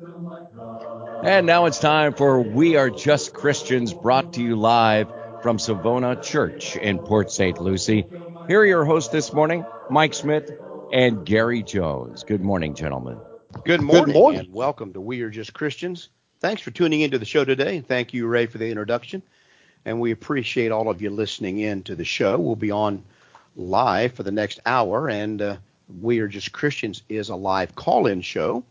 And now it's time for We Are Just Christians, brought to you live from Savona Church in Port St. Lucie. Here are your hosts this morning, Mike Smith and Gary Jones. Good morning, gentlemen. Good morning, Good morning. and welcome to We Are Just Christians. Thanks for tuning into the show today. and Thank you, Ray, for the introduction. And we appreciate all of you listening in to the show. We'll be on live for the next hour, and uh, We Are Just Christians is a live call in show.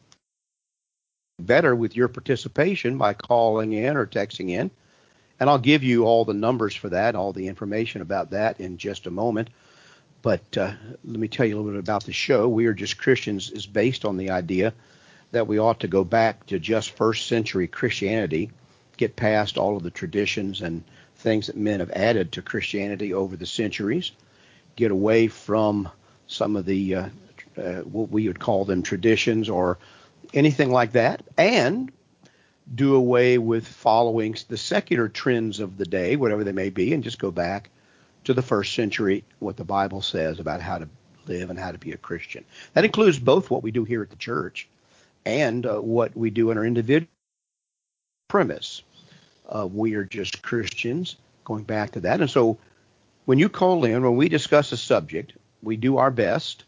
Better with your participation by calling in or texting in. And I'll give you all the numbers for that, all the information about that in just a moment. But uh, let me tell you a little bit about the show. We Are Just Christians is based on the idea that we ought to go back to just first century Christianity, get past all of the traditions and things that men have added to Christianity over the centuries, get away from some of the uh, uh, what we would call them traditions or anything like that, and do away with following the secular trends of the day, whatever they may be, and just go back to the first century, what the Bible says about how to live and how to be a Christian. That includes both what we do here at the church and uh, what we do in our individual premise. Uh, we are just Christians, going back to that. And so when you call in, when we discuss a subject, we do our best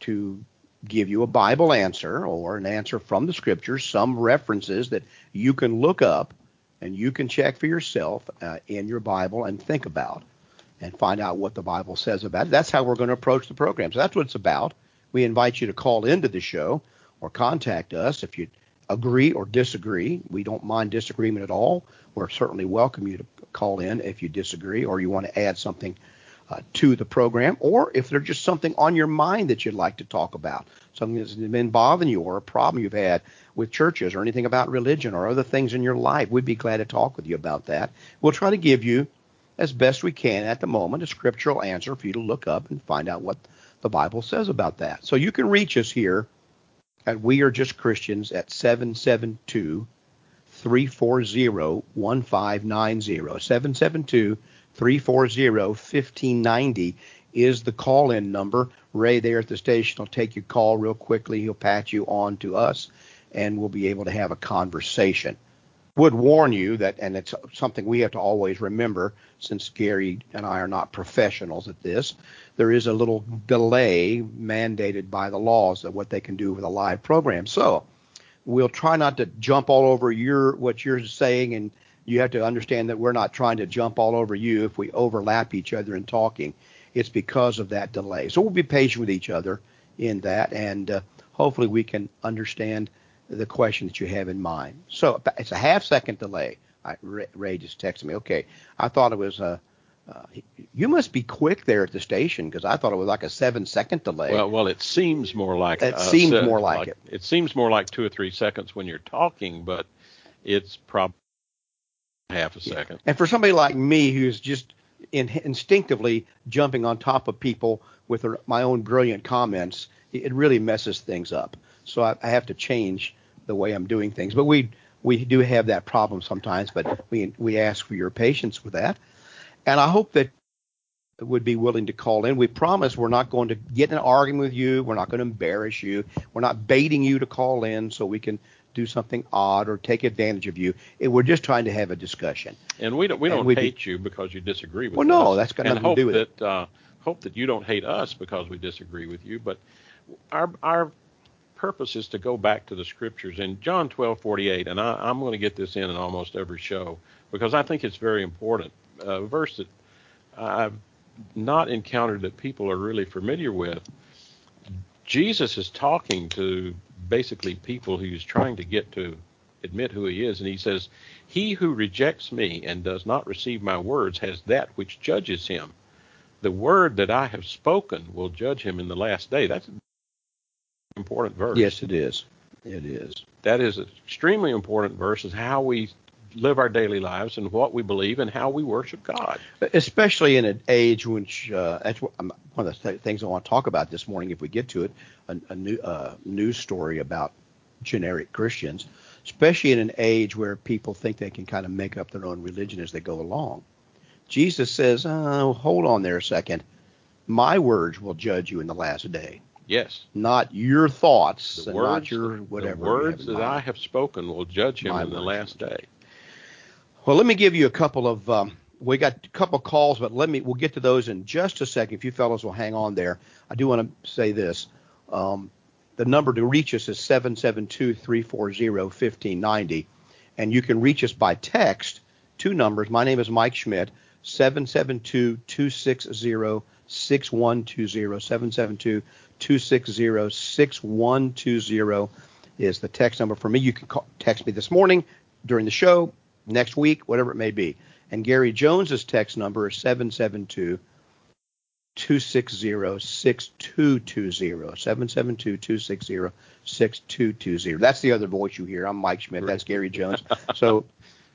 to give you a Bible answer or an answer from the scriptures, some references that you can look up and you can check for yourself uh, in your Bible and think about and find out what the Bible says about it. That's how we're going to approach the program. So that's what it's about. We invite you to call into the show or contact us if you agree or disagree. We don't mind disagreement at all. We're certainly welcome you to call in if you disagree or you want to add something uh, to the program, or if there's just something on your mind that you'd like to talk about, something that's been bothering you, or a problem you've had with churches, or anything about religion, or other things in your life, we'd be glad to talk with you about that. We'll try to give you, as best we can at the moment, a scriptural answer for you to look up and find out what the Bible says about that. So you can reach us here at We Are Just Christians at 772 340 1590. 772 340 1590 is the call in number. Ray there at the station will take your call real quickly. He'll patch you on to us and we'll be able to have a conversation. Would warn you that, and it's something we have to always remember since Gary and I are not professionals at this, there is a little delay mandated by the laws of what they can do with a live program. So we'll try not to jump all over your what you're saying, and you have to understand that we're not trying to jump all over you if we overlap each other in talking. It's because of that delay. So we'll be patient with each other in that, and uh, hopefully we can understand the question that you have in mind. So it's a half second delay. I, Ray just texted me. Okay, I thought it was a. Uh, uh, you must be quick there at the station because I thought it was like a seven second delay. Well, well, it seems more like it uh, seems more like, like, it. It seems more like two or three seconds when you're talking, but it's probably half a yeah. second. And for somebody like me who's just in, instinctively jumping on top of people with my own brilliant comments, it really messes things up. So I, I have to change the way I'm doing things. But we we do have that problem sometimes, but we we ask for your patience with that. And I hope that would be willing to call in. We promise we're not going to get in an argument with you. We're not going to embarrass you. We're not baiting you to call in so we can do something odd or take advantage of you. It, we're just trying to have a discussion. And we don't we don't hate be, you because you disagree with well, us. Well, no, that's got nothing to do with that, it. Uh, hope that you don't hate us because we disagree with you, but our our purpose is to go back to the scriptures in John 12:48, and I, am going to get this in in almost every show because I think it's very important. A verse that I've not encountered that people are really familiar with. Jesus is talking to basically people he's trying to get to admit who he is, and he says, He who rejects me and does not receive my words has that which judges him. The word that I have spoken will judge him in the last day. That's an important verse. Yes, it is. It is. That is an extremely important verse, is how we live our daily lives and what we believe and how we worship God. Especially in an age which uh, that's one of the th- things I want to talk about this morning, if we get to it, a, a new uh, news story about generic Christians, especially in an age where people think they can kind of make up their own religion as they go along. Jesus says, oh, hold on there a second. My words will judge you in the last day. Yes. Not your thoughts the and words, not your whatever. The words that. I have spoken will judge him My in the last day. Well, let me give you a couple of. Um, we got a couple calls, but let me. We'll get to those in just a second. If you fellows will hang on there, I do want to say this. Um, the number to reach us is 772-340-1590, and you can reach us by text. Two numbers. My name is Mike Schmidt. 772-260-6120. 772-260-6120 is the text number for me. You can call, text me this morning during the show, next week, whatever it may be. And Gary Jones's text number is 772 260 6220. 772 260 6220. That's the other voice you hear. I'm Mike Schmidt. That's Gary Jones. So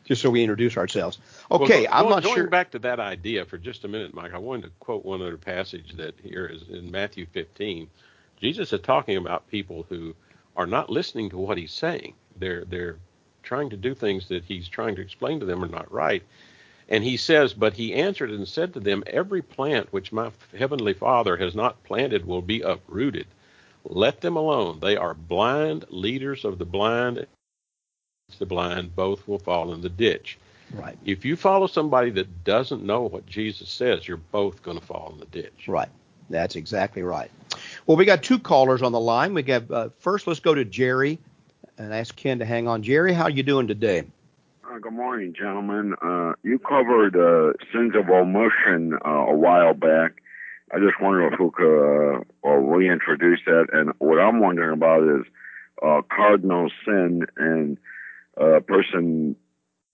just so we introduce ourselves. Okay, well, I'm going, not going sure. back to that idea for just a minute, Mike, I wanted to quote one other passage that here is in Matthew 15. Jesus is talking about people who are not listening to what he's saying. They're they're trying to do things that he's trying to explain to them are not right. And he says, But he answered and said to them, Every plant which my heavenly Father has not planted will be uprooted. Let them alone. They are blind leaders of the blind. The blind both will fall in the ditch. Right. If you follow somebody that doesn't know what Jesus says, you're both going to fall in the ditch. Right. That's exactly right. Well, we got two callers on the line. We got uh, first. Let's go to Jerry and ask Ken to hang on. Jerry, how you doing today? Uh, good morning, gentlemen. Uh, you covered uh, sins of omission uh, a while back. I just wonder if we could uh, reintroduce that. And what I'm wondering about is uh, cardinal sin and a person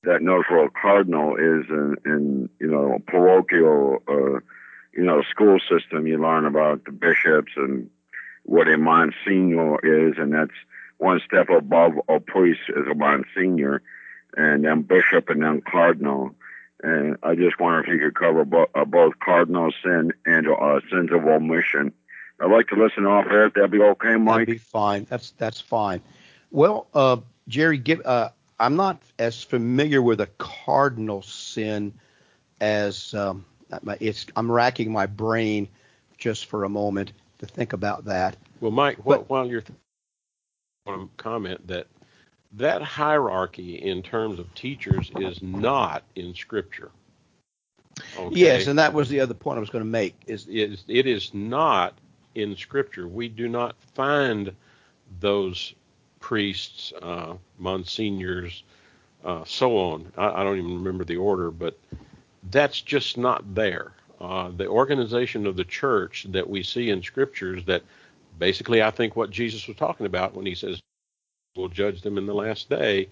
that knows what a cardinal is in, in you know parochial you know school system. You learn about the bishops and what a monsignor is, and that's one step above a priest is a monsignor and then bishop and then cardinal. And I just wonder if you could cover bo- uh, both cardinal sin and uh, sins of omission. I'd like to listen off air. If that'd be okay, Mike. That'd be fine. That's that's fine. Well, uh, Jerry, give, uh, I'm not as familiar with a cardinal sin as um, it's. I'm racking my brain just for a moment to think about that. Well, Mike, but, while you're, th- I want to comment that that hierarchy in terms of teachers is not in Scripture. Okay? Yes, and that was the other point I was going to make. Is it, it is not in Scripture. We do not find those priests, uh, monsignors, uh, so on. I, I, don't even remember the order, but that's just not there. Uh, the organization of the church that we see in scriptures that basically I think what Jesus was talking about when he says we'll judge them in the last day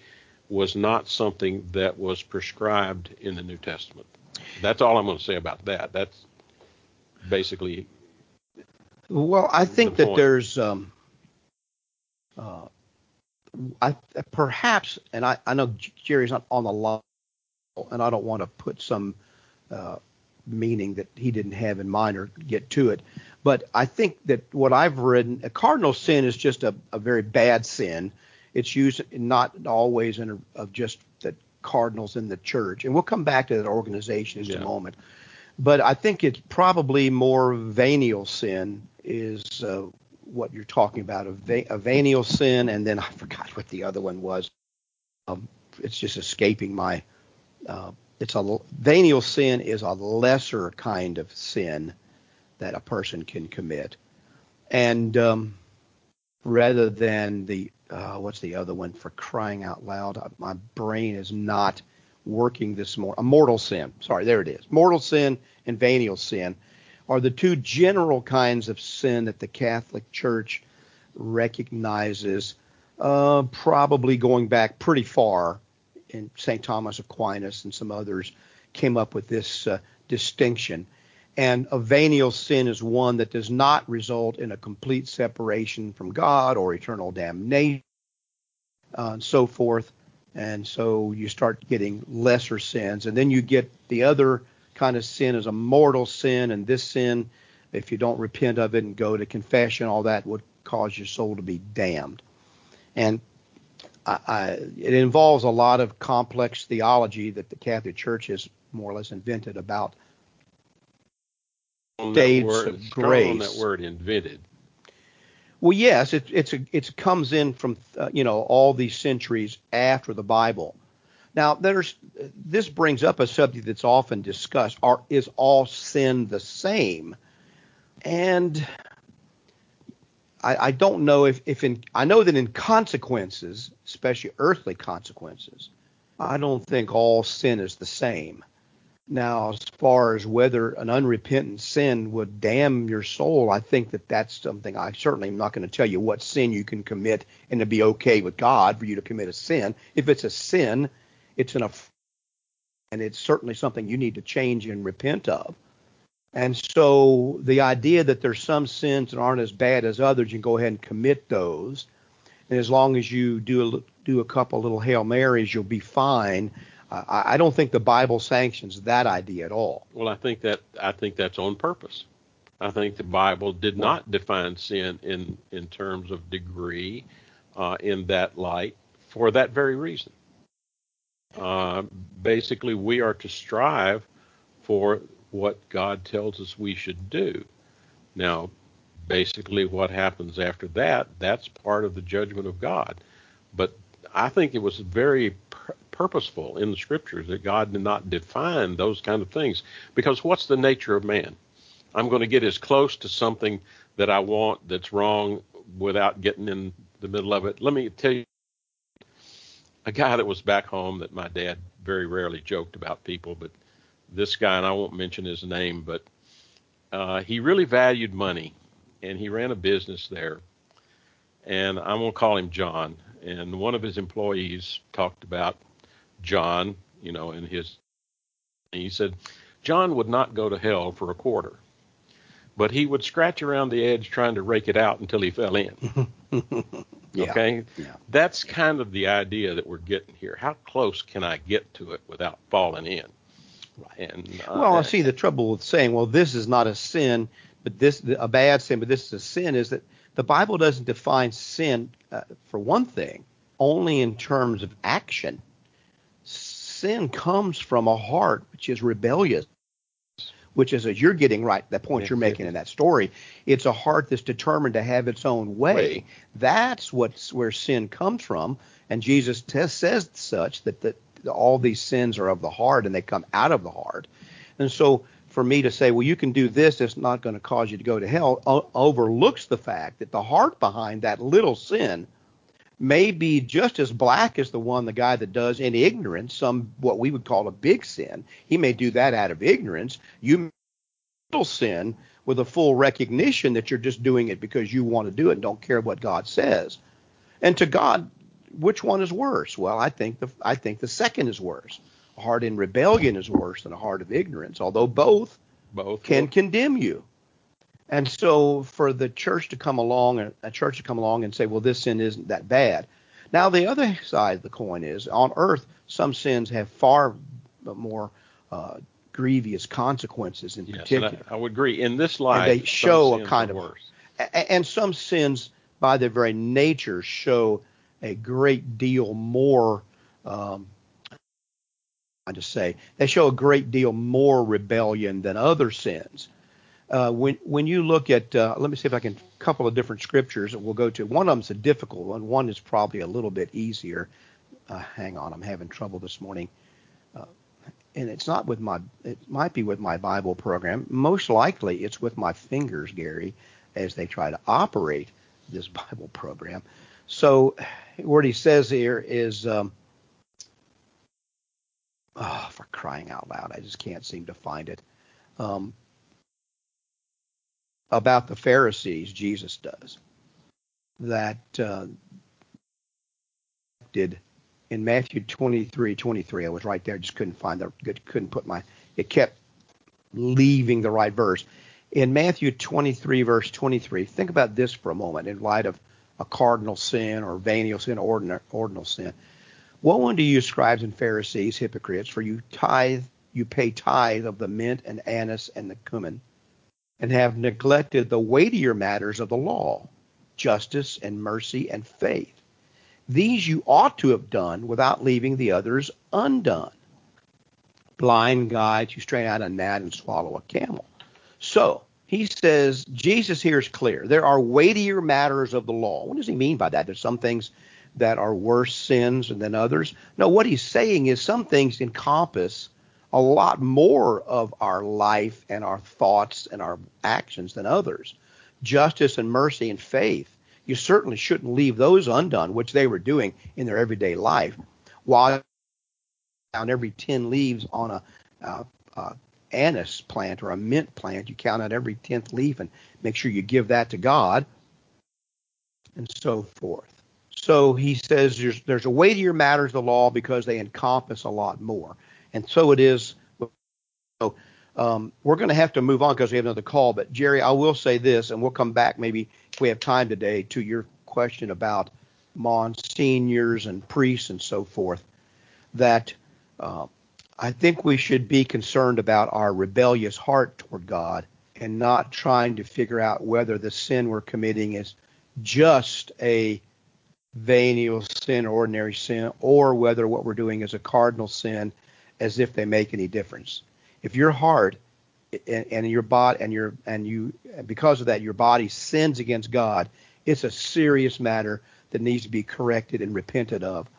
was not something that was prescribed in the New Testament. That's all I'm going to say about that. That's basically. Well, I think the that there's, um, uh, I perhaps, and I, I know Jerry's not on the line, and I don't want to put some uh, meaning that he didn't have in mind or get to it. But I think that what I've read, a cardinal sin is just a, a very bad sin. It's used not always in a, of just the cardinals in the church, and we'll come back to that organization in yeah. a moment. But I think it's probably more venial sin is uh, what you're talking about, a, va- a, venial sin, and then I forgot what the other one was. Um, it's just escaping my. Uh, it's a venial sin is a lesser kind of sin that a person can commit, and um, rather than the uh, what's the other one for crying out loud? Uh, my brain is not working this morning. A mortal sin. Sorry, there it is. Mortal sin and venial sin are the two general kinds of sin that the Catholic Church recognizes, uh, probably going back pretty far. And St. Thomas Aquinas and some others came up with this uh, distinction. And a venial sin is one that does not result in a complete separation from God or eternal damnation, uh, and so forth. And so you start getting lesser sins. And then you get the other kind of sin is a mortal sin. And this sin, if you don't repent of it and go to confession, all that would cause your soul to be damned. And I, I, it involves a lot of complex theology that the Catholic Church has more or less invented about states word, of grace. that word invented. Well, yes, it, it's a, it comes in from uh, you know all these centuries after the Bible. Now, there's this brings up a subject that's often discussed: are is all sin the same? And I, I don't know if, if in I know that in consequences, especially earthly consequences, I don't think all sin is the same. Now, as far as whether an unrepentant sin would damn your soul, I think that that's something I certainly am not going to tell you what sin you can commit and to be okay with God for you to commit a sin. If it's a sin, it's an and it's certainly something you need to change and repent of. And so the idea that there's some sins that aren't as bad as others, you can go ahead and commit those. And as long as you do a, do a couple little Hail Marys, you'll be fine. I, I don't think the Bible sanctions that idea at all. Well, I think that I think that's on purpose. I think the Bible did not define sin in in terms of degree uh, in that light for that very reason. Uh, basically, we are to strive for what God tells us we should do. Now, basically, what happens after that, that's part of the judgment of God. But I think it was very purposeful in the scriptures that God did not define those kind of things. Because what's the nature of man? I'm going to get as close to something that I want that's wrong without getting in the middle of it. Let me tell you a guy that was back home that my dad very rarely joked about people, but this guy, and I won't mention his name, but uh, he really valued money, and he ran a business there. And I'm going to call him John. And one of his employees talked about John, you know, and his. He said, John would not go to hell for a quarter, but he would scratch around the edge trying to rake it out until he fell in. yeah. Okay? Yeah. That's kind of the idea that we're getting here. How close can I get to it without falling in? Right. And uh, well, I see the trouble with saying, well, this is not a sin, but this a bad sin, but this is a sin is that the Bible doesn't define sin uh, for one thing only in terms of action sin comes from a heart which is rebellious which is as you're getting right the point you're making in that story it's a heart that's determined to have its own way. That's what's where sin comes from. And jesus t- says such that, that all these sins are of the heart and they come out of the heart. And so for me to say well you can do this it's not going to cause you to go to hell o- overlooks the fact that the heart behind that little sin may be just as black as the one the guy that does in ignorance some what we would call a big sin. He may do that out of ignorance. You little sin with a full recognition that you're just doing it because you want to do it and don't care what god says. And to god which one is worse? Well i think the i think the second is worse. A heart in rebellion is worse than a heart of ignorance although both both can condemn you and so for the church to come along, a church to come along and say, well, this sin isn't that bad. Now, the other side of the coin is on earth, some sins have far more uh, grievous consequences in yes, particular. I, I, would agree. In this life, and they show a kind of worse. And some sins, by their very nature, show a great deal more. Um, I just say they show a great deal more rebellion than other sins. Uh, when when you look at, uh, let me see if I can a couple of different scriptures that we'll go to. One of them's a difficult one. One is probably a little bit easier. Uh, hang on, I'm having trouble this morning. Uh, and it's not with my, it might be with my Bible program. Most likely it's with my fingers, Gary, as they try to operate this Bible program. So what he says here is, um, oh, for crying out loud, I just can't seem to find it. Um, about the Pharisees, Jesus does. That uh, did in Matthew 23, 23. I was right there, just couldn't find the, good, couldn't put my, it kept leaving the right verse. In Matthew 23, verse 23, think about this for a moment in light of a cardinal sin or venial sin, or ordinal, ordinal sin. Woe unto you, scribes and Pharisees, hypocrites, for you tithe, you pay tithe of the mint and anise and the cumin, and have neglected the weightier matters of the law, justice and mercy and faith. These you ought to have done without leaving the others undone. Blind guides, you strain out a gnat and swallow a camel. So he says Jesus here is clear. There are weightier matters of the law. What does he mean by that? There's some things that are worse sins than others. No, what he's saying is some things encompass a lot more of our life and our thoughts and our actions than others. Justice and mercy and faith. You certainly shouldn't leave those undone, which they were doing in their everyday life. While on every 10 leaves on a, uh, uh, anise plant or a mint plant. You count out every tenth leaf and make sure you give that to God, and so forth. So he says there's there's a weightier matters the law because they encompass a lot more, and so it is. So um, we're going to have to move on because we have another call. But Jerry, I will say this, and we'll come back maybe if we have time today to your question about monsignors and priests and so forth. That uh, I think we should be concerned about our rebellious heart toward God and not trying to figure out whether the sin we're committing is just a venial sin, ordinary sin, or whether what we're doing is a cardinal sin, as if they make any difference. If your heart and, and your body and your and you because of that your body sins against God, it's a serious matter that needs to be corrected and repented of.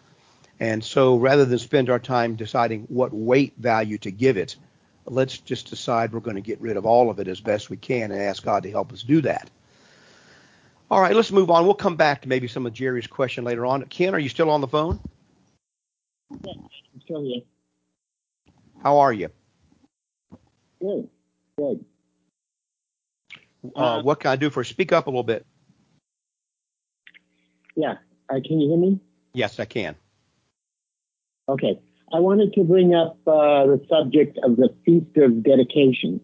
And so rather than spend our time deciding what weight value to give it, let's just decide we're going to get rid of all of it as best we can and ask God to help us do that. All right, let's move on. We'll come back to maybe some of Jerry's question later on. Ken, are you still on the phone? Yeah, I'm still here. How are you? Good, good. Uh, uh, what can I do for? Speak up a little bit. Yeah, uh, can you hear me? Yes, I can. Okay. I wanted to bring up uh, the subject of the Feast of Dedication.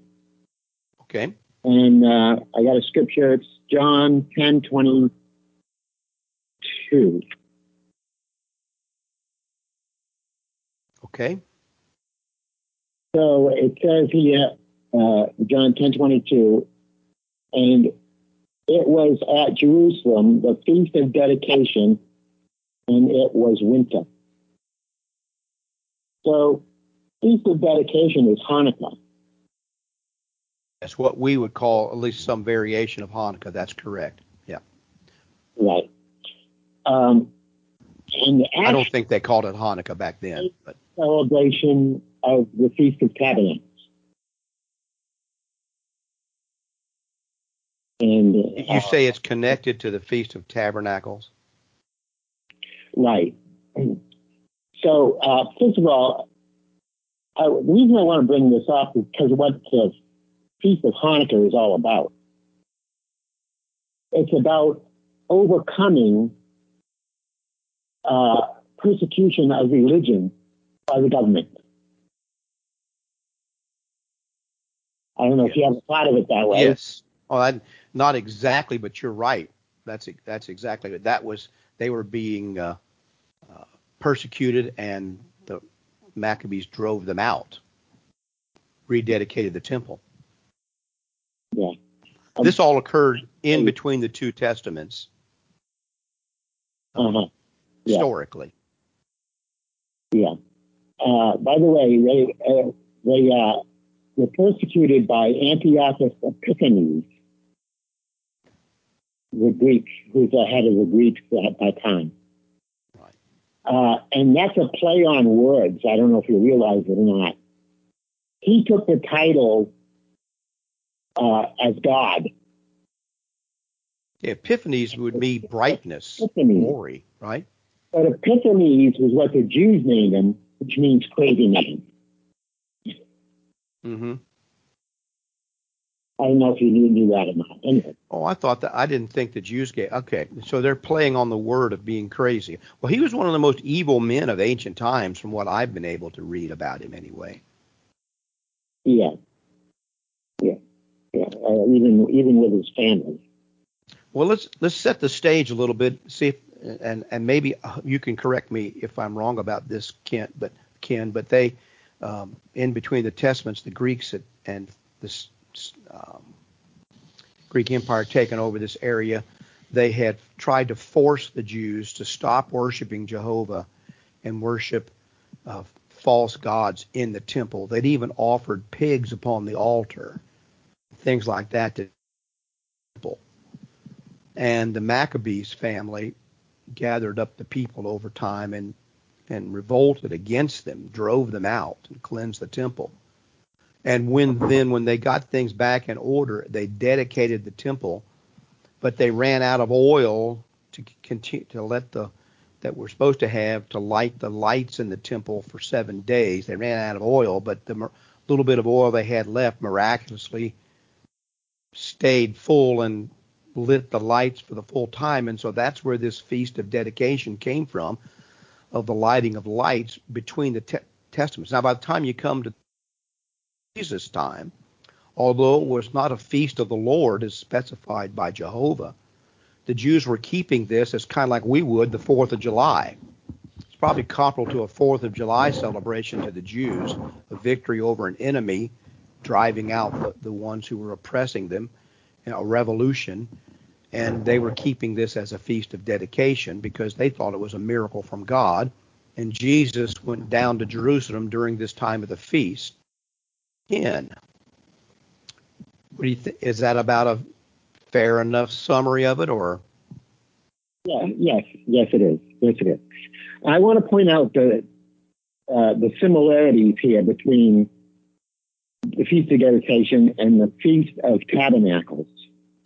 Okay. And uh, I got a scripture. It's John 10 22. Okay. So it says here, uh, John 10 22, and it was at Jerusalem, the Feast of Dedication, and it was winter. So, Feast of Dedication is Hanukkah. That's what we would call at least some variation of Hanukkah. That's correct. Yeah. Right. Um, and I don't think they called it Hanukkah back then. But. Celebration of the Feast of Tabernacles. And uh, you say it's connected to the Feast of Tabernacles. Right. So, uh, first of all, I, the reason I want to bring this up is because what the Feast of Hanukkah is all about. It's about overcoming uh, persecution of religion by the government. I don't know if you ever thought of it that way. Yes. Well, I, not exactly, but you're right. That's that's exactly it. That was they were being uh, persecuted, and the Maccabees drove them out, rededicated the temple. Yeah. Um, this all occurred in between the two testaments. Uh-huh. Yeah. Historically. Yeah. Uh, by the way, they uh, they uh, were persecuted by Antiochus Epiphanes, the Greek, who's the head of the Greeks at that time. Uh, and that's a play on words. I don't know if you realize it or not. He took the title uh, as God. Yeah, Epiphanes would mean brightness, glory, right? But Epimanes was what the Jews named him, which means crazy man. Mm-hmm. I don't know if you knew that or not. Anyway. Oh, I thought that I didn't think the Jews gave. Okay, so they're playing on the word of being crazy. Well, he was one of the most evil men of ancient times, from what I've been able to read about him, anyway. Yeah, yeah, yeah. Uh, even even with his family. Well, let's let's set the stage a little bit. See if and and maybe you can correct me if I'm wrong about this, Kent. But Ken, but they um, in between the testaments, the Greeks and this um, Greek Empire taken over this area, they had tried to force the Jews to stop worshiping Jehovah and worship uh, false gods in the temple. They'd even offered pigs upon the altar. things like that to people. And the Maccabees family gathered up the people over time and and revolted against them, drove them out, and cleansed the temple. And when then when they got things back in order, they dedicated the temple, but they ran out of oil to continue to let the that we're supposed to have to light the lights in the temple for seven days. They ran out of oil, but the little bit of oil they had left miraculously stayed full and lit the lights for the full time. And so that's where this feast of dedication came from, of the lighting of lights between the te- testaments. Now, by the time you come to Jesus' time, although it was not a feast of the Lord as specified by Jehovah, the Jews were keeping this as kind of like we would the 4th of July. It's probably comparable to a 4th of July celebration to the Jews, a victory over an enemy, driving out the, the ones who were oppressing them, you know, a revolution. And they were keeping this as a feast of dedication because they thought it was a miracle from God. And Jesus went down to Jerusalem during this time of the feast. In. What do you think? Is that about a fair enough summary of it, or? Yeah, yes, yes, it is. Yes, it is. I want to point out the uh, the similarities here between the Feast of Dedication and the Feast of Tabernacles.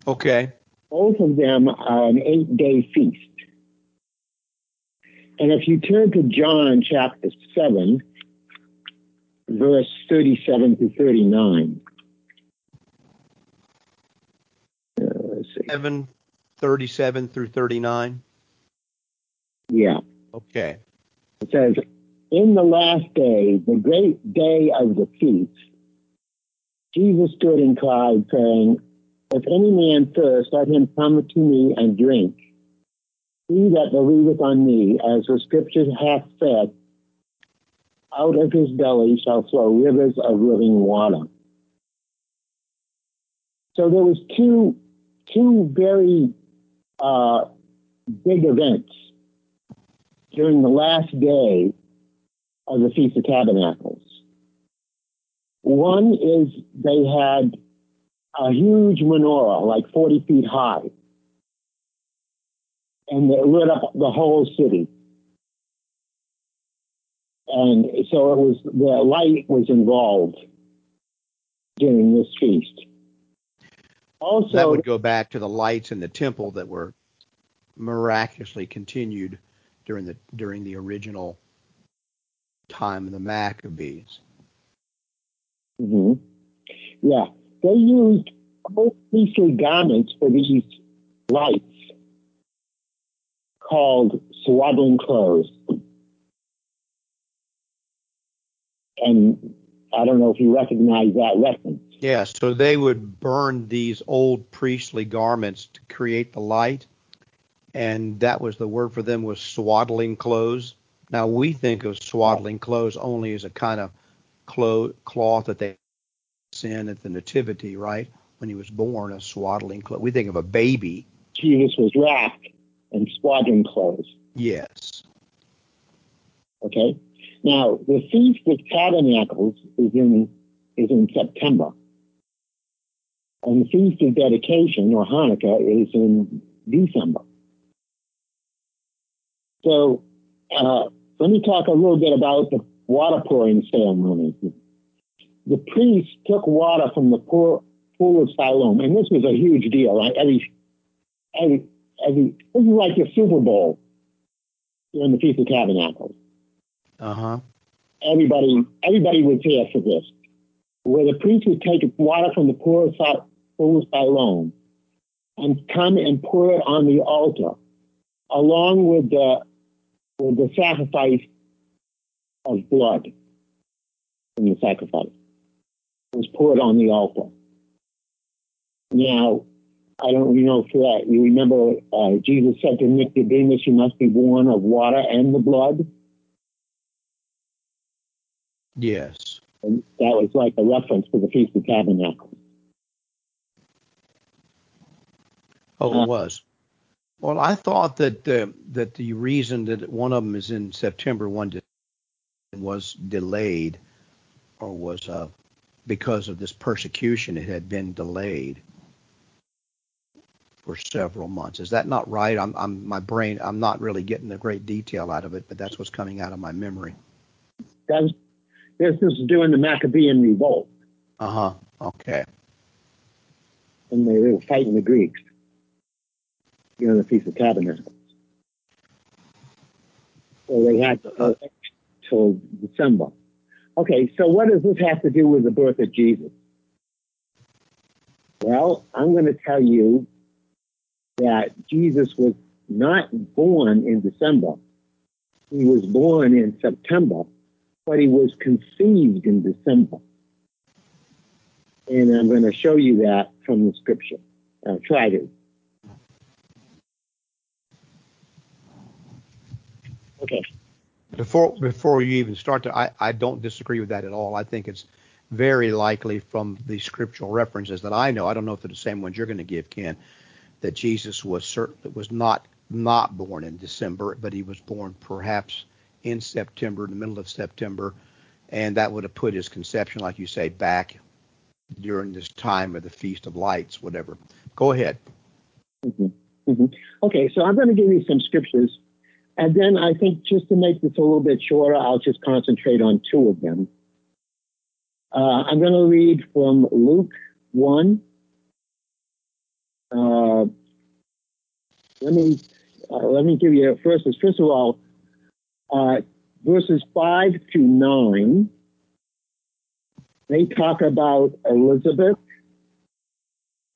Okay. Both of them are an eight day feast. And if you turn to John chapter 7, verse 37 to 39, uh, 7, 37 through 39? Yeah. Okay. It says, In the last day, the great day of the feast, Jesus stood and cried, saying, If any man thirst, let him come to me and drink. He that believeth on me, as the scriptures hath said, out of his belly shall flow rivers of living water. So there was two two very uh, big events during the last day of the Feast of Tabernacles. One is they had a huge menorah, like 40 feet high, and it lit up the whole city. And so it was the light was involved during this feast. Also, that would go back to the lights in the temple that were miraculously continued during the during the original time of the Maccabees. hmm Yeah, they used old priestly garments for these lights called swaddling clothes. And I don't know if you recognize that reference. Yeah, so they would burn these old priestly garments to create the light, and that was the word for them was swaddling clothes. Now we think of swaddling clothes only as a kind of clo- cloth that they sent at the nativity, right? When he was born, a swaddling cloth. We think of a baby. Jesus was wrapped in swaddling clothes. Yes. Okay. Now the feast of tabernacles is in is in September. And the Feast of Dedication, or Hanukkah, is in December. So uh, let me talk a little bit about the water pouring ceremony. The priest took water from the pool, pool of Siloam, and this was a huge deal. Right? Every, every, every, this is like your Super Bowl during the Feast of Tabernacles. Uh huh. Everybody, everybody was here for this. Where the priest would take water from the pool of by Siloam and come and pour it on the altar along with the with the sacrifice of blood from the sacrifice. Was poured on the altar. Now, I don't you know for that. You remember uh, Jesus said to Nicodemus, "You must be born of water and the blood." Yes. And that was like a reference to the Feast of Tabernacles. Oh, it was. Well, I thought that uh, that the reason that one of them is in September one was delayed, or was uh, because of this persecution, it had been delayed for several months. Is that not right? I'm, I'm my brain. I'm not really getting the great detail out of it, but that's what's coming out of my memory. That's this is during the Maccabean revolt. Uh huh. Okay. And they were fighting the Greeks. You know, the Feast of Tabernacles. So they had uh, till December. Okay, so what does this have to do with the birth of Jesus? Well, I'm going to tell you that Jesus was not born in December. He was born in September, but he was conceived in December. And I'm going to show you that from the scripture. I'll try to. Okay. Before before you even start to, I, I don't disagree with that at all. I think it's very likely from the scriptural references that I know. I don't know if they're the same ones you're going to give, Ken, that Jesus was certain was not not born in December, but he was born perhaps in September, in the middle of September, and that would have put his conception, like you say, back during this time of the Feast of Lights, whatever. Go ahead. Mm-hmm. Mm-hmm. Okay, so I'm going to give you some scriptures and then I think just to make this a little bit shorter, I'll just concentrate on two of them. Uh, I'm going to read from Luke 1. Uh, let me uh, let me give you first. First of all, uh, verses five to nine. They talk about Elizabeth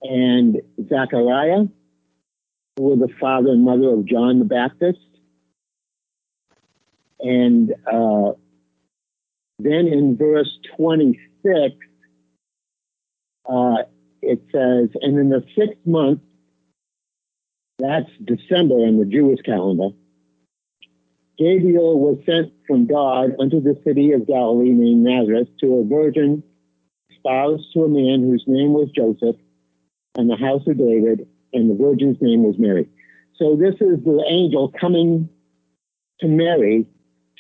and Zachariah, who were the father and mother of John the Baptist. And uh, then in verse 26, uh, it says, and in the sixth month, that's December in the Jewish calendar, Gabriel was sent from God unto the city of Galilee named Nazareth to a virgin espoused to a man whose name was Joseph and the house of David, and the virgin's name was Mary. So this is the angel coming to Mary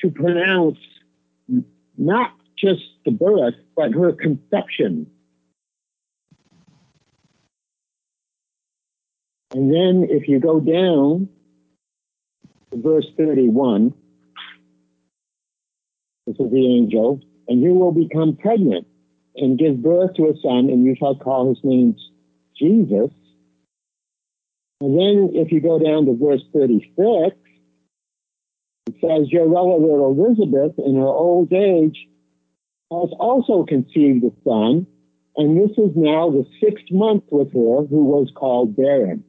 to pronounce not just the birth, but her conception. And then if you go down to verse 31, this is the angel, and you will become pregnant and give birth to a son, and you shall call his name Jesus. And then if you go down to verse 36, it says, Your relative Elizabeth, in her old age, has also conceived a son, and this is now the sixth month with her, who was called barren.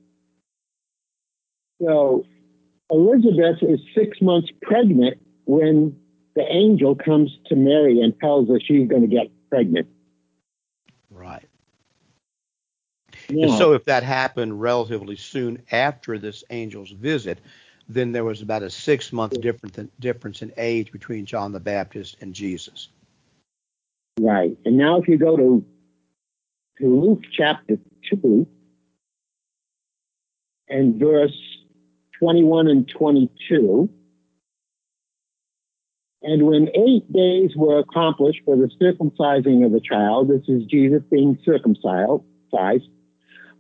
So Elizabeth is six months pregnant when the angel comes to Mary and tells her she's going to get pregnant. Right. Yeah. And so if that happened relatively soon after this angel's visit, then there was about a six month difference in age between John the Baptist and Jesus. Right. And now if you go to to Luke chapter two and verse 21 and 22. And when eight days were accomplished for the circumcising of the child, this is Jesus being circumcised.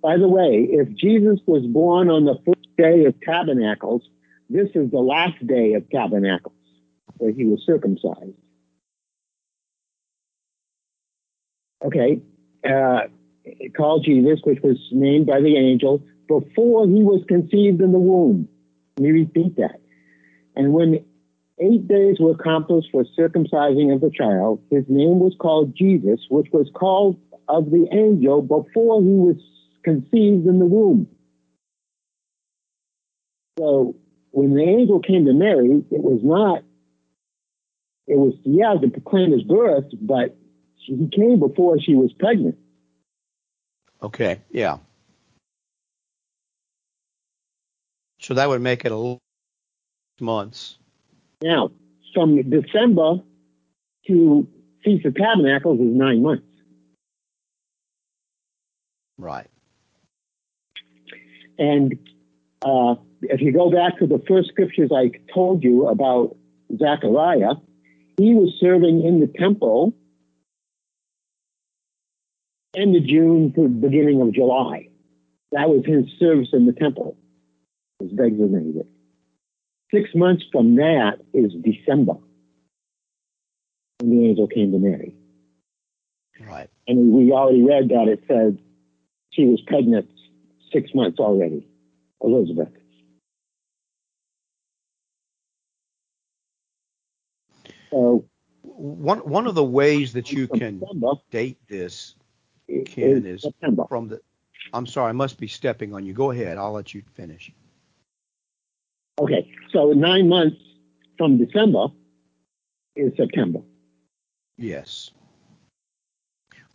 By the way, if Jesus was born on the first day of tabernacles, this is the last day of Tabernacles, where he was circumcised. Okay, uh, called Jesus, which was named by the angel before he was conceived in the womb. Let me repeat that. And when eight days were accomplished for circumcising of the child, his name was called Jesus, which was called of the angel before he was conceived in the womb. So when the angel came to Mary, it was not, it was, yeah, to proclaim his birth, but he came before she was pregnant. Okay, yeah. So that would make it a little. months. Now, from December to Feast of Tabernacles is nine months. Right. And uh, if you go back to the first scriptures I told you about Zechariah, he was serving in the temple end of June to the beginning of July. That was his service in the temple, was designated. Six months from that is December. When the angel came to Mary. Right. And we already read that it said she was pregnant six months already, Elizabeth. So one one of the ways that you can date this, Ken, is September. from the. I'm sorry, I must be stepping on you. Go ahead. I'll let you finish. Okay, so nine months from December is September. Yes.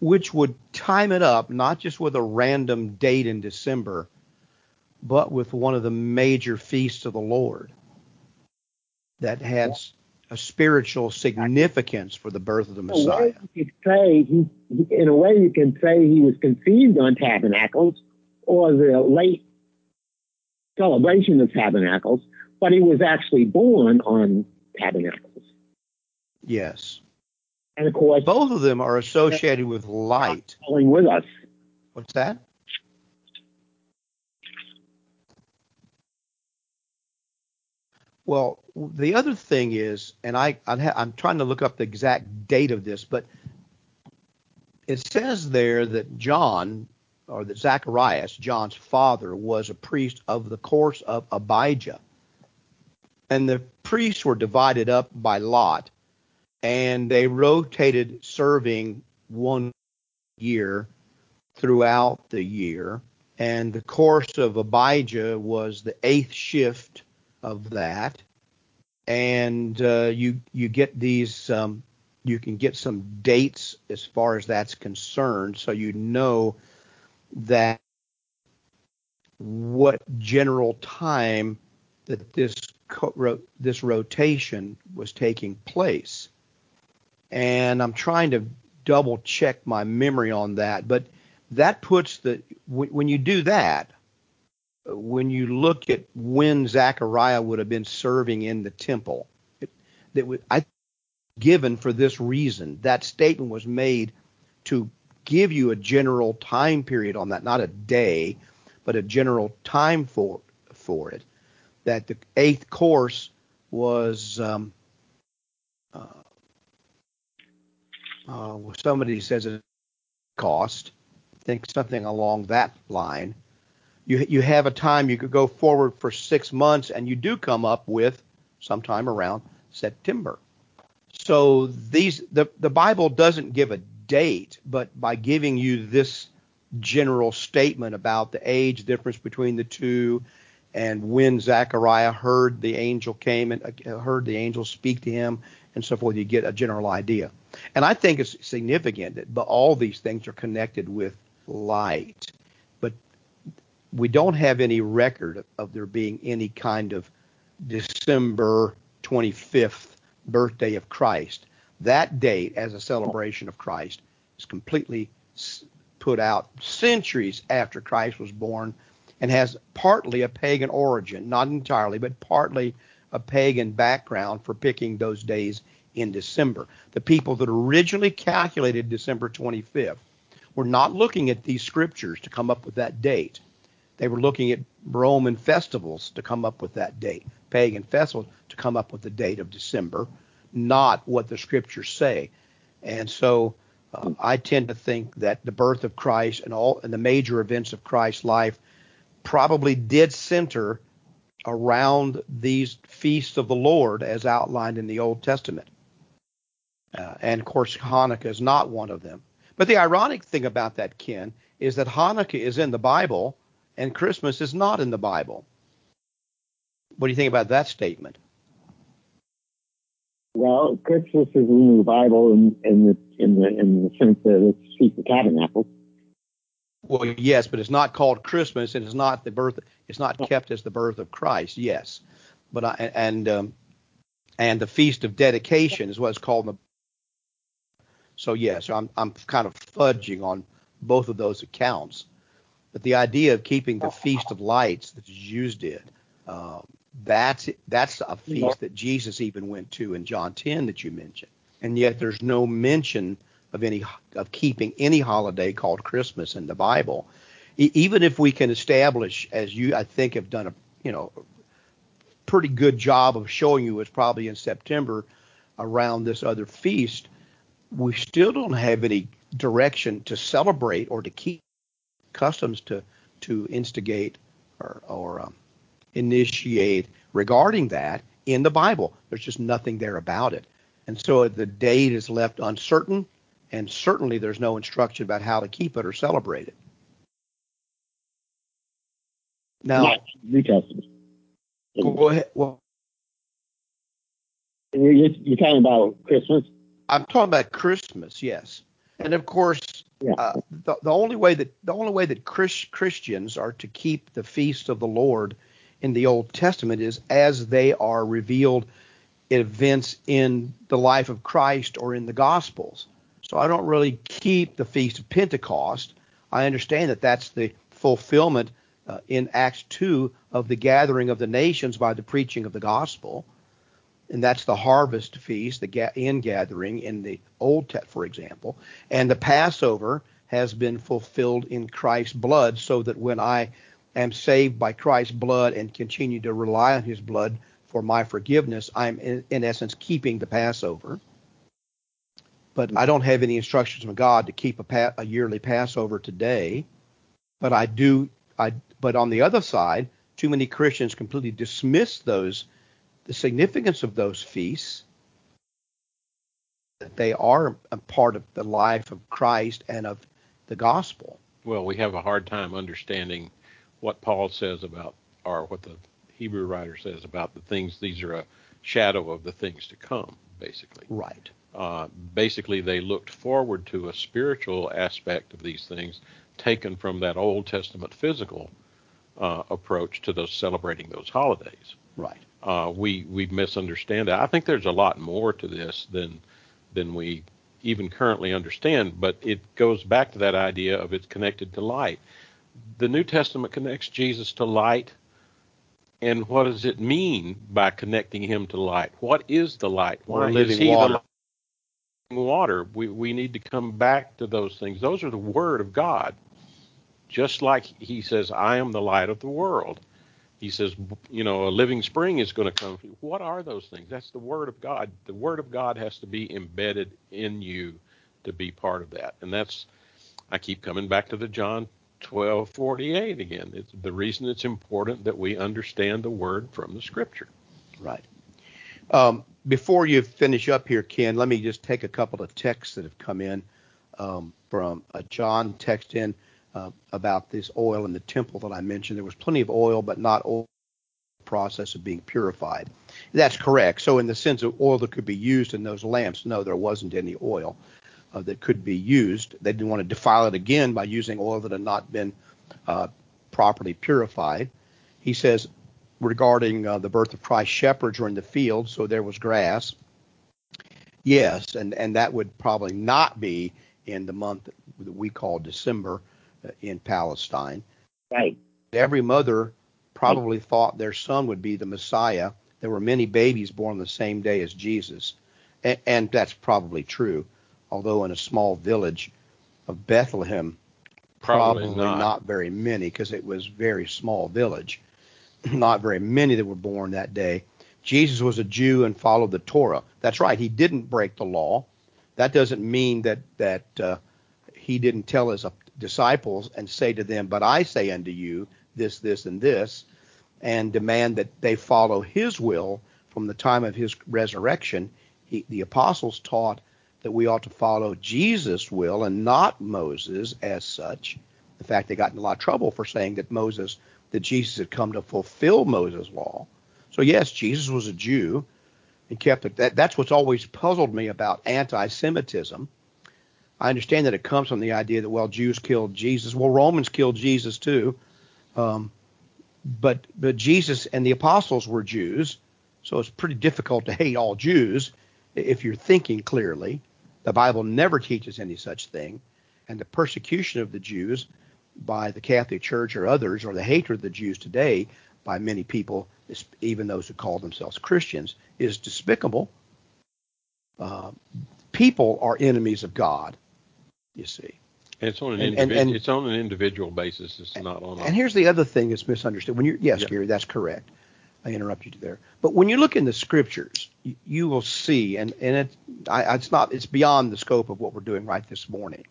Which would time it up not just with a random date in December, but with one of the major feasts of the Lord that has a spiritual significance for the birth of the Messiah. You could say he, in a way, you can say he was conceived on Tabernacles or the late celebration of Tabernacles, but he was actually born on Tabernacles. Yes. And of course, both of them are associated with light. with us. What's that? Well, the other thing is, and I, I'm trying to look up the exact date of this, but it says there that John, or that Zacharias, John's father, was a priest of the course of Abijah. And the priests were divided up by lot, and they rotated serving one year throughout the year. And the course of Abijah was the eighth shift of that, and uh, you you get these um, you can get some dates as far as that's concerned, so you know that what general time that this co- this rotation was taking place. And I'm trying to double check my memory on that, but that puts the when you do that, when you look at when Zechariah would have been serving in the temple, it, that was, I given for this reason. That statement was made to give you a general time period on that, not a day, but a general time for for it. That the eighth course was um, uh, uh, somebody says it cost. I think something along that line you you have a time you could go forward for six months and you do come up with sometime around September. So these the the Bible doesn't give a date, but by giving you this general statement about the age difference between the two and when Zechariah heard the angel came and uh, heard the angel speak to him and so forth, you get a general idea. And I think it's significant that all these things are connected with light we don't have any record of there being any kind of December 25th birthday of Christ. That date, as a celebration of Christ, is completely put out centuries after Christ was born and has partly a pagan origin, not entirely, but partly a pagan background for picking those days in December. The people that originally calculated December 25th were not looking at these scriptures to come up with that date. They were looking at Roman festivals to come up with that date, pagan festivals to come up with the date of December, not what the scriptures say. And so uh, I tend to think that the birth of Christ and all and the major events of Christ's life probably did center around these feasts of the Lord as outlined in the Old Testament. Uh, and of course, Hanukkah is not one of them. But the ironic thing about that, Ken, is that Hanukkah is in the Bible, and Christmas is not in the Bible. What do you think about that statement? Well, Christmas is in the Bible in, in the in the in the sense that it's Feast of Tabernacles. Well, yes, but it's not called Christmas, and it's not the birth. It's not kept as the birth of Christ. Yes, but I, and um, and the Feast of Dedication is what it's called. The, so yes, I'm I'm kind of fudging on both of those accounts. But the idea of keeping the Feast of Lights that the Jews did, um, that's that's a feast that Jesus even went to in John 10 that you mentioned, and yet there's no mention of any of keeping any holiday called Christmas in the Bible. E- even if we can establish, as you I think have done a you know pretty good job of showing you, it's probably in September around this other feast. We still don't have any direction to celebrate or to keep customs to to instigate or, or um, initiate regarding that in the Bible. There's just nothing there about it. And so the date is left uncertain, and certainly there's no instruction about how to keep it or celebrate it. Now, New Testament. Go ahead. Well, you're, you're talking about Christmas. I'm talking about Christmas, yes. And of course, yeah. uh, the, the only way that the only way that Chris, Christians are to keep the feast of the Lord in the Old Testament is as they are revealed events in the life of Christ or in the Gospels. So I don't really keep the Feast of Pentecost. I understand that that's the fulfillment uh, in Acts 2 of the gathering of the nations by the preaching of the gospel. And that's the harvest feast, the ga- in gathering in the Old Testament, for example. And the Passover has been fulfilled in Christ's blood, so that when I am saved by Christ's blood and continue to rely on his blood for my forgiveness, I'm in, in essence keeping the Passover. But I don't have any instructions from God to keep a, pa- a yearly Passover today. But I do. I but on the other side, too many Christians completely dismiss those the significance of those feasts. That they are a part of the life of Christ and of the gospel. Well, we have a hard time understanding what Paul says about, or what the Hebrew writer says about the things. These are a shadow of the things to come, basically. Right. Uh, basically, they looked forward to a spiritual aspect of these things taken from that Old Testament physical uh, approach to those celebrating those holidays. Right. Uh, we we misunderstand that. I think there's a lot more to this than than we even currently understand, but it goes back to that idea of it's connected to light the New Testament connects Jesus to light. And what does it mean by connecting him to light? What is the light? Why is he water. the water? We, we need to come back to those things. Those are the Word of God. Just like he says, I am the light of the world. He says, you know, a living spring is going to come. What are those things? That's the Word of God. The Word of God has to be embedded in you to be part of that. And that's, I keep coming back to the John 1248 again. It's the reason it's important that we understand the word from the scripture. Right. Um, before you finish up here, Ken, let me just take a couple of texts that have come in um, from a John text in uh, about this oil in the temple that I mentioned. There was plenty of oil, but not oil process of being purified. That's correct. So in the sense of oil that could be used in those lamps, no, there wasn't any oil uh, that could be used. They didn't want to defile it again by using oil that had not been uh, properly purified. He says regarding uh, the birth of Christ, shepherds were in the field, so there was grass. Yes, and, and that would probably not be in the month that we call December in Palestine. Right. Every mother probably right. thought their son would be the Messiah. There were many babies born the same day as Jesus, and, and that's probably true although in a small village of Bethlehem, probably, probably not. not. very many because it was very small village. not very many that were born that day. Jesus was a Jew and followed the Torah. That's right. He didn't break the law. That doesn't mean that that uh, he didn't tell his disciples and say to them, "But I say unto you this, this, and this," and demand that they follow his will from the time of his resurrection. He, the apostles taught that we ought to follow Jesus' will and not Moses as such. In fact, they got in a lot of trouble for saying that Moses, that Jesus had come to fulfill Moses' law. So yes, Jesus was a Jew and kept it. That, that's what's always puzzled me about anti-Semitism. I understand that it comes from the idea that well, Jews killed Jesus. Well, Romans killed Jesus too. Um, but but Jesus and the apostles were Jews, so it's pretty difficult to hate all Jews if you're thinking clearly. The Bible never teaches any such thing. And the persecution of the Jews by the Catholic Church or others, or the hatred of the Jews today by many people, even those who call themselves Christians, is despicable. Uh, people are enemies of God. You see. And it's on an and, individual. And, and, it's on an individual basis. It's not on. A, and here's the other thing that's misunderstood. When you yes, yeah. Gary, that's correct. I interrupt you there. But when you look in the scriptures, you, you will see, and and it, I, it's not, it's beyond the scope of what we're doing right this morning.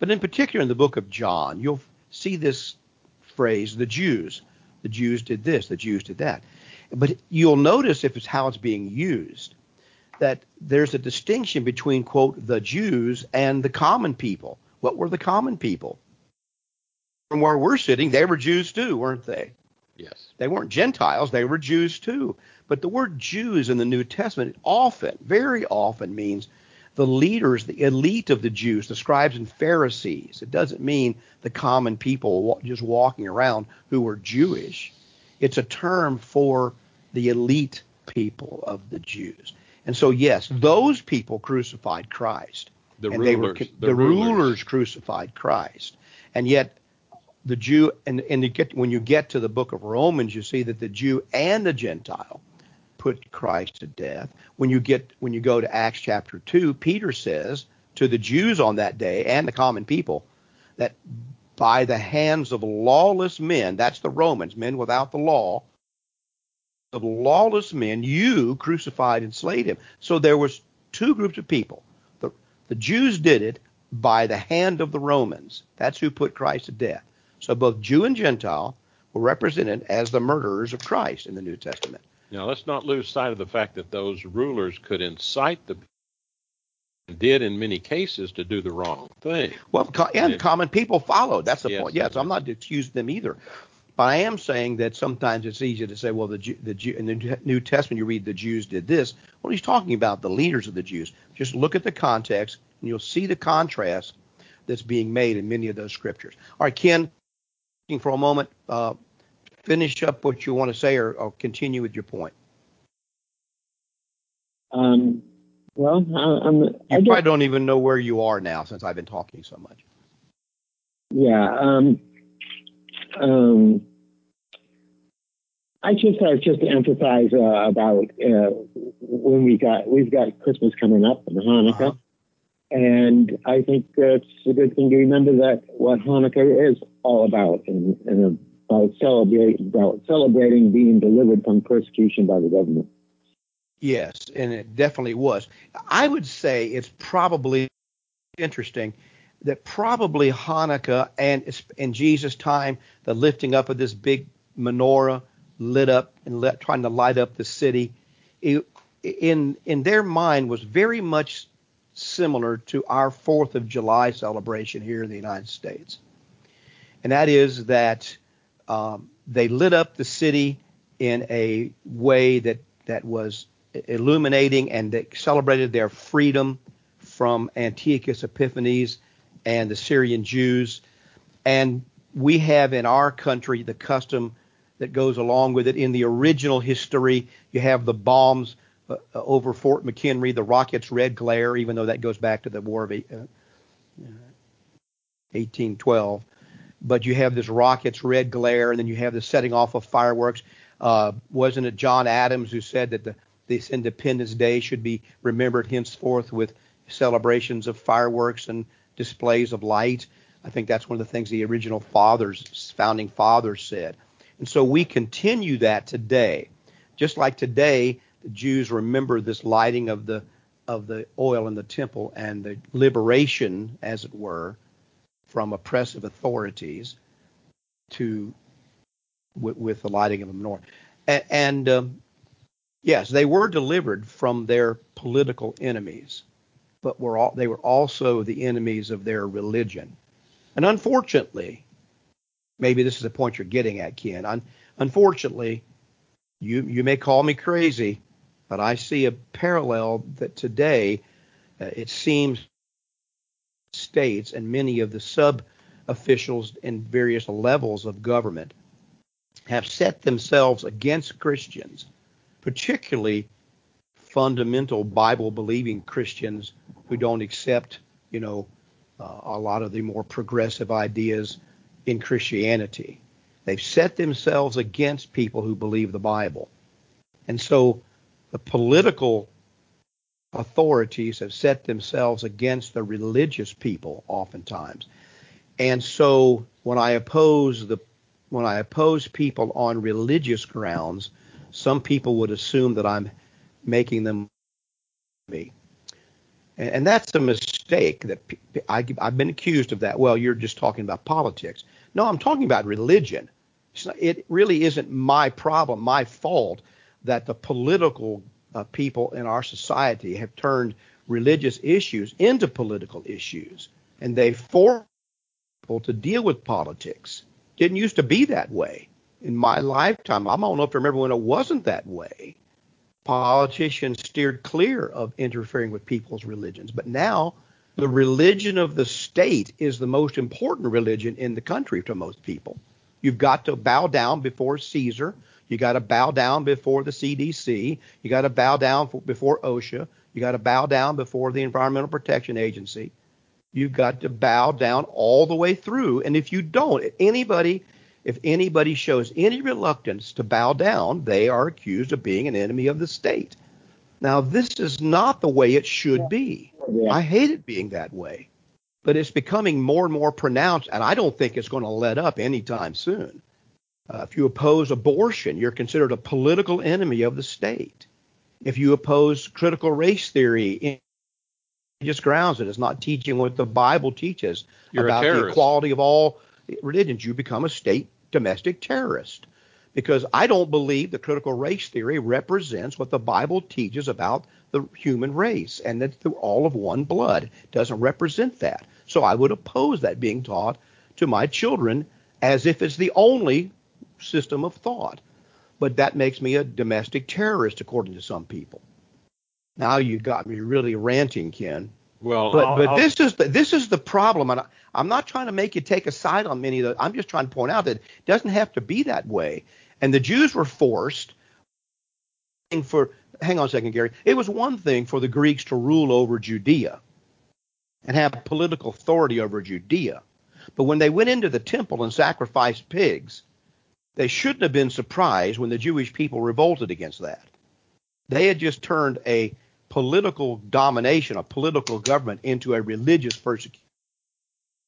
But in particular, in the book of John, you'll see this phrase: the Jews. The Jews did this. The Jews did that. But you'll notice if it's how it's being used that there's a distinction between quote the Jews and the common people. What were the common people? From where we're sitting, they were Jews too, weren't they? Yes. They weren't Gentiles, they were Jews too. But the word Jews in the New Testament often, very often means the leaders, the elite of the Jews, the scribes and Pharisees. It doesn't mean the common people just walking around who were Jewish. It's a term for the elite people of the Jews. And so, yes, those people crucified Christ. The and rulers. They were, the, the rulers. rulers crucified Christ. And yet, the Jew, and, and you get, when you get to the book of Romans, you see that the Jew and the Gentile put Christ to death. When you get, when you go to Acts chapter 2, Peter says to the Jews on that day and the common people that by the hands of lawless men, that's the Romans, men without the law, of lawless men, you crucified and slayed him. So there was two groups of people. The, the Jews did it by the hand of the Romans. That's who put Christ to death. So both Jew and Gentile were represented as the murderers of Christ in the New Testament. Now let's not lose sight of the fact that those rulers could incite the did in many cases to do the wrong thing. Well, and, common people followed. That's the yes, point. Yes, I'm not excusing them either. But I am saying that sometimes it's easy to say, well, the the Jew, in the New Testament you read the Jews did this. Well, he's talking about the leaders of the Jews. Just look at the context, and you'll see the contrast that's being made in many of those scriptures. All right, Ken, for a moment, uh, finish up what you want to say, or, or continue with your point. Um, well, I, I'm. You I probably don't even know where you are now since I've been talking so much. Yeah. Um, um, I just uh, just to emphasize uh, about uh, when we got we've got Christmas coming up and Hanukkah, uh-huh. and I think it's a good thing to remember that what Hanukkah is all about and, and about celebrating about celebrating being delivered from persecution by the government. Yes, and it definitely was. I would say it's probably interesting that probably Hanukkah and in Jesus' time, the lifting up of this big menorah lit up and let, trying to light up the city, it, in in their mind was very much similar to our Fourth of July celebration here in the United States, and that is that um, they lit up the city in a way that that was illuminating and that celebrated their freedom from Antiochus Epiphanes and the Syrian Jews. And we have in our country the custom that goes along with it. In the original history, you have the bombs uh, uh over Fort McHenry, the rockets' red glare, even though that goes back to the War of uh, 1812. But you have this rockets' red glare, and then you have the setting off of fireworks. Uh, wasn't it John Adams who said that the, this Independence Day should be remembered henceforth with celebrations of fireworks and displays of light. I think that's one of the things the original fathers, founding fathers said. And so we continue that today. Just like today, the Jews remember this lighting of the of the oil in the temple and the liberation, as it were, from oppressive authorities to with, with the lighting of the menorah. And, and um, yes, they were delivered from their political enemies but were all, they were also the enemies of their religion. And unfortunately, maybe this is the point you're getting at, Ken. Un, unfortunately, you you may call me crazy, but I see a parallel that today uh, it seems states and many of the sub officials in various levels of government have set themselves against Christians, particularly fundamental Bible believing Christians who don't accept, you know, uh, a lot of the more progressive ideas in Christianity. They've set themselves against people who believe the Bible. And so the political authorities have set themselves against the religious people oftentimes. And so when I oppose the when I oppose people on religious grounds, some people would assume that I'm making them me. And, and that's a mistake that I, I've been accused of that. Well, you're just talking about politics. No, I'm talking about religion. Not, it really isn't my problem, my fault that the political uh, people in our society have turned religious issues into political issues, and they force people to deal with politics. Didn't used to be that way. In my lifetime, I'm old enough to remember when it wasn't that way. Politicians steered clear of interfering with people's religions, but now the religion of the state is the most important religion in the country to most people. You've got to bow down before Caesar. You got to bow down before the CDC. You got to bow down before OSHA. You got to bow down before the Environmental Protection Agency. You've got to bow down all the way through. And if you don't, anybody, if anybody shows any reluctance to bow down, they are accused of being an enemy of the state. Now, this is not the way it should be. I hate it being that way but it's becoming more and more pronounced, and I don't think it's going to let up anytime soon. Uh, if you oppose abortion, you're considered a political enemy of the state. If you oppose critical race theory in just grounds that it's not teaching what the Bible teaches you're about the equality of all religions, you become a state domestic terrorist. Because I don't believe the critical race theory represents what the Bible teaches about the human race and that they're all of one blood. Doesn't represent that. So I would oppose that being taught to my children as if it's the only system of thought. But that makes me a domestic terrorist, according to some people. Now you got me really ranting, Ken. Well, but I'll, but I'll, this is the this is the problem, and I, I'm not trying to make you take a side on many of the. I'm just trying to point out that it doesn't have to be that way. And the Jews were forced for. Hang on a second, Gary. It was one thing for the Greeks to rule over Judea and have political authority over Judea. But when they went into the temple and sacrificed pigs, they shouldn't have been surprised when the Jewish people revolted against that. They had just turned a political domination, a political government, into a religious persecution.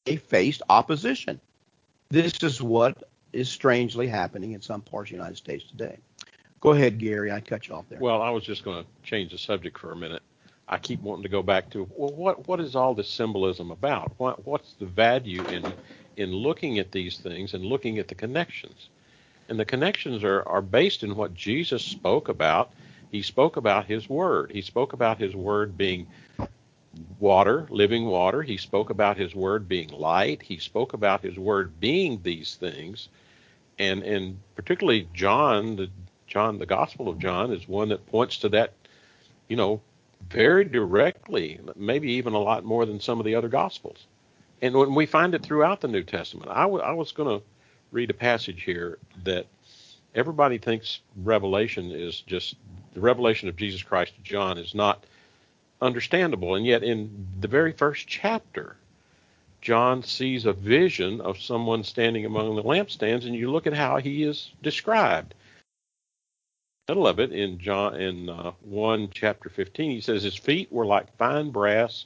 They faced opposition. This is what is strangely happening in some parts of the United States today. Go ahead, Gary. I cut you off there. Well, I was just going to change the subject for a minute. I keep wanting to go back to well, what what is all this symbolism about? What what's the value in in looking at these things and looking at the connections? And the connections are are based in what Jesus spoke about. He spoke about His Word. He spoke about His Word being water, living water. He spoke about His Word being light. He spoke about His Word being these things. And and particularly John, the John, the Gospel of John is one that points to that, you know, very directly, maybe even a lot more than some of the other Gospels. And when we find it throughout the New Testament, I, w- I was going to read a passage here that everybody thinks Revelation is just the revelation of Jesus Christ to John is not understandable. And yet, in the very first chapter, John sees a vision of someone standing among the lampstands, and you look at how he is described middle of it in John in uh, one chapter 15, he says his feet were like fine brass,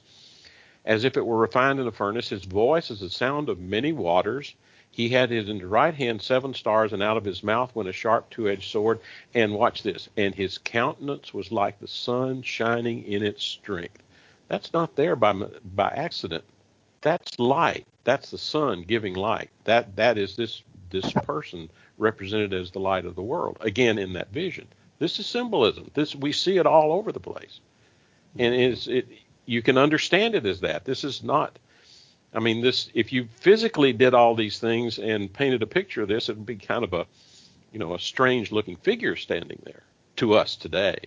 as if it were refined in a furnace. His voice is the sound of many waters. He had his in his right hand seven stars, and out of his mouth went a sharp two-edged sword. And watch this. And his countenance was like the sun shining in its strength. That's not there by by accident. That's light. That's the sun giving light. That that is this this person represented as the light of the world. Again, in that vision, this is symbolism. This we see it all over the place, and it's it. You can understand it as that. This is not. I mean, this. If you physically did all these things and painted a picture of this, it would be kind of a, you know, a strange-looking figure standing there to us today.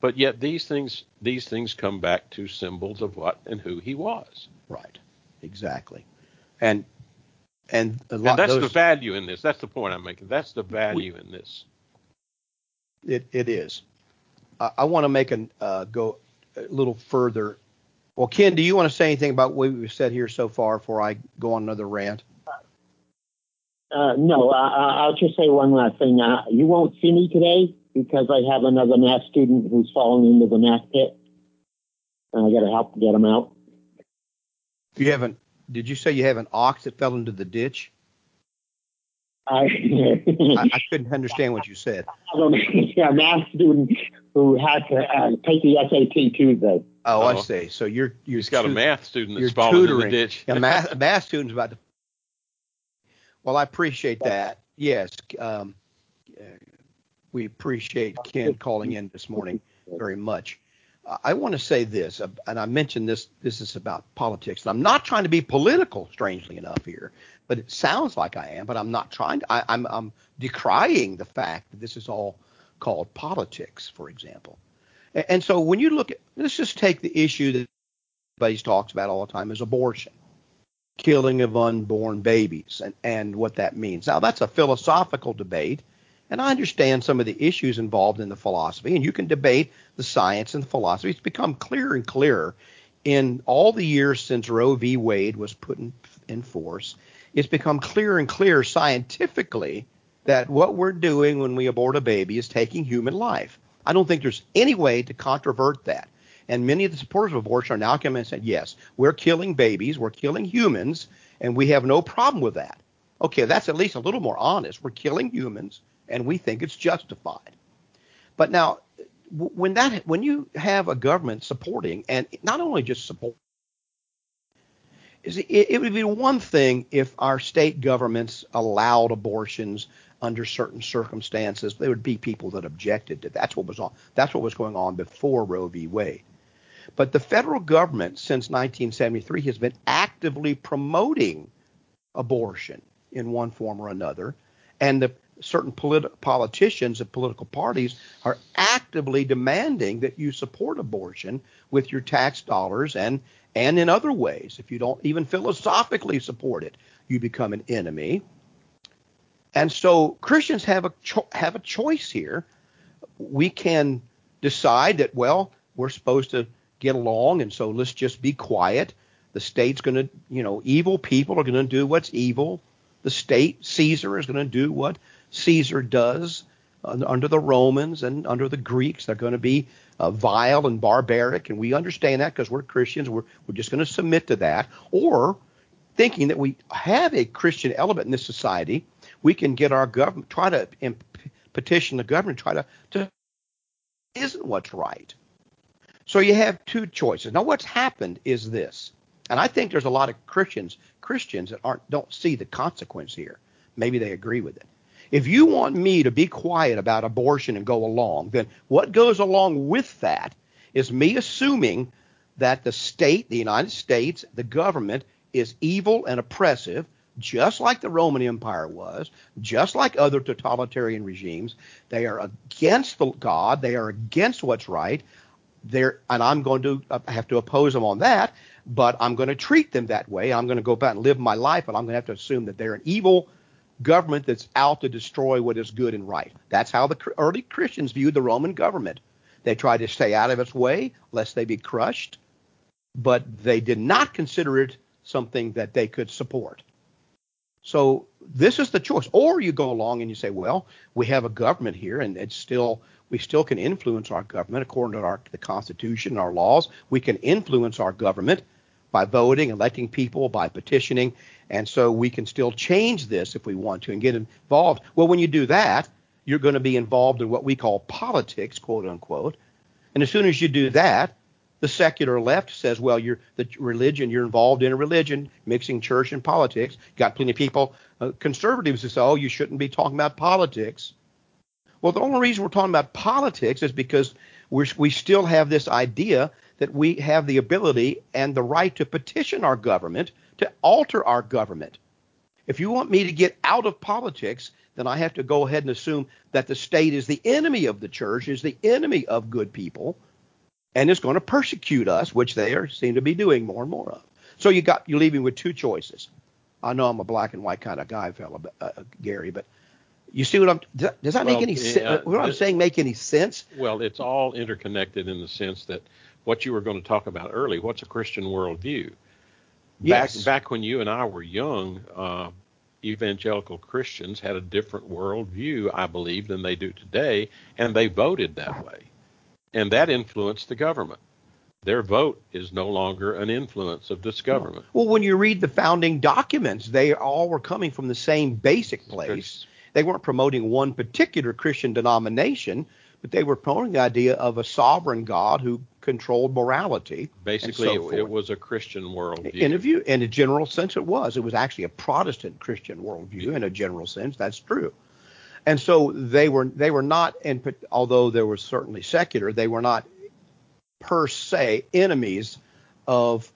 But yet, these things these things come back to symbols of what and who he was. Right. Exactly. And and, lot, and that's those, the value in this. That's the point I'm making. That's the value we, in this. It it is. I, I want to make an uh, go a little further. Well, Ken, do you want to say anything about what we've said here so far before I go on another rant? Uh, no, I, will just say one last thing. Uh, you won't see me today because I have another math student who's fallen into the math pit. and I got to help get him out. You haven't? Did you say you have an ox that fell into the ditch? I, I, I couldn't understand what you said. I have a math student who had to uh, take the SAT Tuesday. Oh, I see. So you're you're He's got a math student that's fallen in the ditch. a math, a math student's about to. Well, I appreciate that. Yes, um, uh, we appreciate Ken calling in this morning very much. Uh, I want to say this, uh, and I mentioned this. This is about politics, and I'm not trying to be political, strangely enough here, but it sounds like I am. But I'm not trying to. I, I'm I'm decrying the fact that this is all called politics, for example. And, so when you look at, let's just take the issue that everybody talks about all the time is abortion killing of unborn babies and, and what that means. Now, that's a philosophical debate, and I understand some of the issues involved in the philosophy, and you can debate the science and the philosophy. It's become clearer and clearer in all the years since Roe v. Wade was put in, in force. It's become clearer and clearer scientifically that what we're doing when we abort a baby is taking human life. I don't think there's any way to controvert that. And many of the supporters of abortion are now coming and saying, yes, we're killing babies, we're killing humans, and we have no problem with that. Okay, that's at least a little more honest. We're killing humans, and we think it's justified. But now, when that when you have a government supporting, and not only just support, it, it would be one thing if our state governments allowed abortions under certain circumstances. There would be people that objected to that. That's what was on. That's what was going on before Roe v. Wade. But the federal government since 1973 has been actively promoting abortion in one form or another, and the certain politi- politicians and political parties are actively demanding that you support abortion with your tax dollars and and in other ways. If you don't even philosophically support it, you become an enemy. And so Christians have a cho- have a choice here. We can decide that well, we're supposed to get along, and so let's just be quiet. The state's going to, you know, evil people are going to do what's evil. The state, Caesar, is going to do what Caesar does under the Romans and under the Greeks. They're going to be uh, vile and barbaric, and we understand that because we're Christians. We're, we're just going to submit to that. Or thinking that we have a Christian element in this society, we can get our government, try to imp- petition the government, try to, to isn't what's right. So you have two choices. Now what's happened is this, and I think there's a lot of Christians Christians that aren't don't see the consequence here. Maybe they agree with it. If you want me to be quiet about abortion and go along, then what goes along with that is me assuming that the state, the United States, the government is evil and oppressive, just like the Roman Empire was, just like other totalitarian regimes. They are against the God, they are against what's right. They're, and I'm going to uh, have to oppose them on that, but I'm going to treat them that way. I'm going to go back and live my life, and I'm going to have to assume that they're an evil government that's out to destroy what is good and right. That's how the early Christians viewed the Roman government. They tried to stay out of its way lest they be crushed, but they did not consider it something that they could support. So this is the choice. Or you go along and you say, well, we have a government here, and it's still we still can influence our government according to our the Constitution and our laws. We can influence our government by voting, electing people, by petitioning, and so we can still change this if we want to and get involved. Well, when you do that, you're going to be involved in what we call politics, quote unquote. And as soon as you do that, the secular left says, well, you're the religion, you're involved in a religion, mixing church and politics. Got plenty of people, uh, conservatives who say, oh, you shouldn't be talking about politics. Well, the only reason we're talking about politics is because we we still have this idea that we have the ability and the right to petition our government to alter our government. If you want me to get out of politics, then I have to go ahead and assume that the state is the enemy of the church, is the enemy of good people, and is going to persecute us, which they are seem to be doing more and more of. So you got you leave me with two choices. I know I'm a black and white kind of guy, fella, uh, Gary, but you see what I'm? Does that, does that Well, make any sense? yeah, what I'm this- saying make any sense? Well, it's all interconnected in the sense that what you were going to talk about early, what's a Christian worldview? Yes. Back back when you and I were young, uh, evangelical Christians had a different worldview, I believe, than they do today, and they voted that way, and that influenced the government. their vote is no longer an influence of this government. Well, when you read the founding documents, they all were coming from the same basic place. They weren't promoting one particular Christian denomination, but they were promoting the idea of a sovereign God who controlled morality. Basically, so it, it, was a Christian worldview. In a view, in a general sense, it was. It was actually a Protestant Christian worldview. In a general sense, that's true. And so they were they were not, in, although there was certainly secular, they were not per se enemies of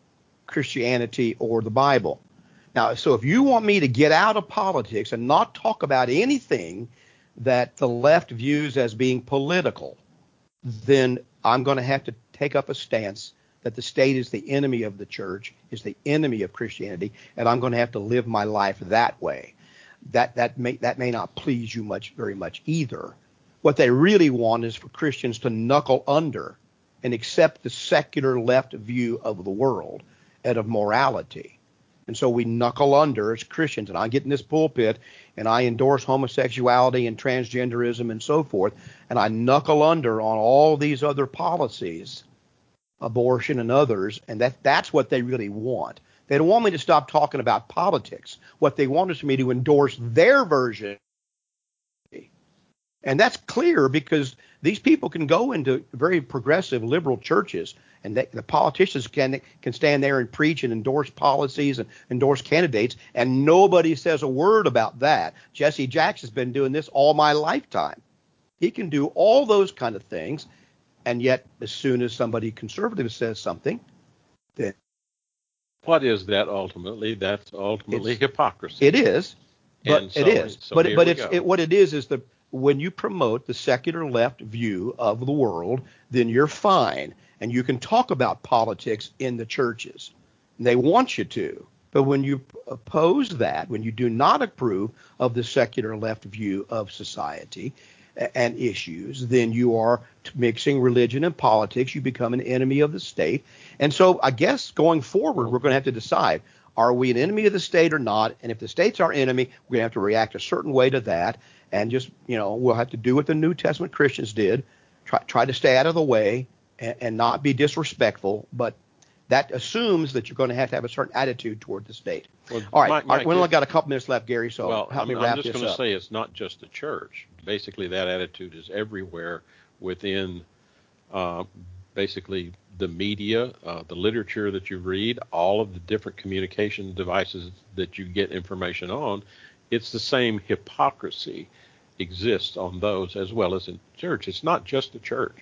Christianity or the Bible. Now, so if you want me to get out of politics and not talk about anything that the left views as being political, then I'm going to have to take up a stance that the state is the enemy of the church, is the enemy of Christianity, and I'm going to have to live my life that way. That that may that may not please you much very much either. What they really want is for Christians to knuckle under and accept the secular left view of the world and of morality. And so we knuckle under as Christians. And I get in this pulpit and I endorse homosexuality and transgenderism and so forth. And I knuckle under on all these other policies, abortion and others. And that, that's what they really want. They don't want me to stop talking about politics. What they want is for me to endorse their version and that's clear because these people can go into very progressive liberal churches and they, the politicians can can stand there and preach and endorse policies and endorse candidates and nobody says a word about that. Jesse Jackson's been doing this all my lifetime. He can do all those kind of things and yet as soon as somebody conservative says something then what is that ultimately? That's ultimately hypocrisy. It is. But so, it is. So but but it's it, what it is is the when you promote the secular left view of the world, then you're fine. And you can talk about politics in the churches. They want you to. But when you oppose that, when you do not approve of the secular left view of society and issues, then you are mixing religion and politics. You become an enemy of the state. And so I guess going forward, we're going to have to decide are we an enemy of the state or not? And if the state's our enemy, we're going to have to react a certain way to that and just you know we'll have to do what the New Testament Christians did, try try to stay out of the way and, and not be disrespectful, but that assumes that you're going to have to have a certain attitude toward the state. Well, all right, Mike, Mike, we only got a couple minutes left, Gary. So well, help I'm, me wrap I'm just going to say it's not just the church. Basically, that attitude is everywhere within, uh, basically the media, uh, the literature that you read, all of the different communication devices that you get information on it's the same hypocrisy exists on those as well as in church. It's not just the church.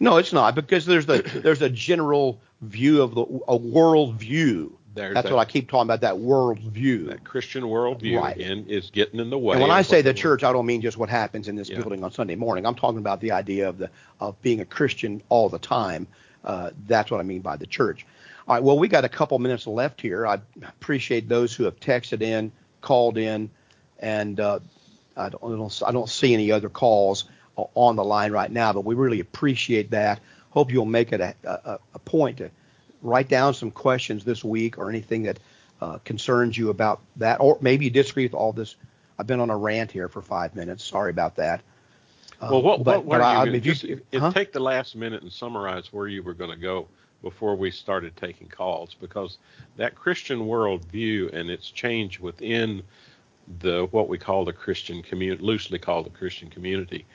No, it's not because there's the there's a general view of the a world view. There's That's that, what I keep talking about. That world view. That Christian worldview right. again is getting in the way. And when I say the church, I don't mean just what happens in this yeah. building on Sunday morning. I'm talking about the idea of the of being a Christian all the time. Uh, that's what I mean by the church. All right. Well, we got a couple minutes left here. I appreciate those who have texted in called in, and uh, I, don't, I, don't, see any other calls on the line right now, but we really appreciate that. Hope you'll make it a, a, a point to write down some questions this week or anything that uh, concerns you about that, or maybe you disagree with all this. I've been on a rant here for five minutes. Sorry about that. Uh, well, what, but, what, but I, you, just, you, huh? take the last minute and summarize where you were going to go before we started taking calls because that Christian worldview and its change within the what we call the Christian community, loosely called the Christian community,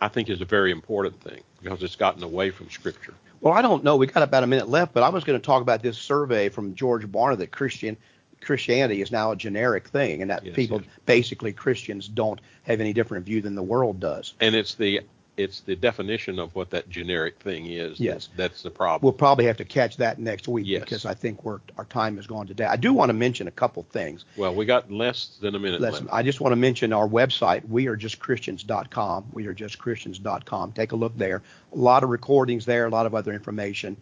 I think is a very important thing because it's gotten away from Scripture. Well, I don't know. We got about a minute left, but I was going to talk about this survey from George Barna that Christian Christianity is now a generic thing, and that yes, people yes. basically Christians don't have any different view than the world does. And it's the it's the definition of what that generic thing is. Yes, that's the problem. We'll probably have to catch that next week yes. because I think we're, our time is gone today. I do want to mention a couple things. Well, we got less than a minute less, left. I just want to mention our website, wearejustchristians.com. Wearejustchristians.com. Take a look there. A lot of recordings there, a lot of other information.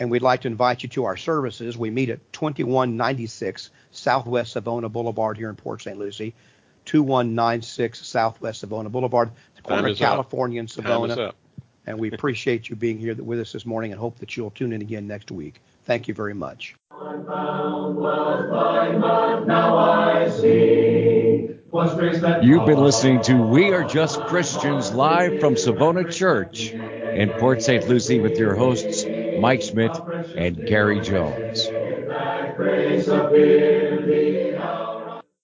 And we'd like to invite you to our services. We meet at 2196 Southwest Savona Boulevard here in Port St. Lucie. 2196 Southwest Savona Boulevard, the corner of California up. and Savona. and we appreciate you being here with us this morning and hope that you'll tune in again next week. Thank you very much. You've been listening to We Are Just Christians live from Savona Church in Port St. Lucie with your hosts, Mike Smith and Gary Jones.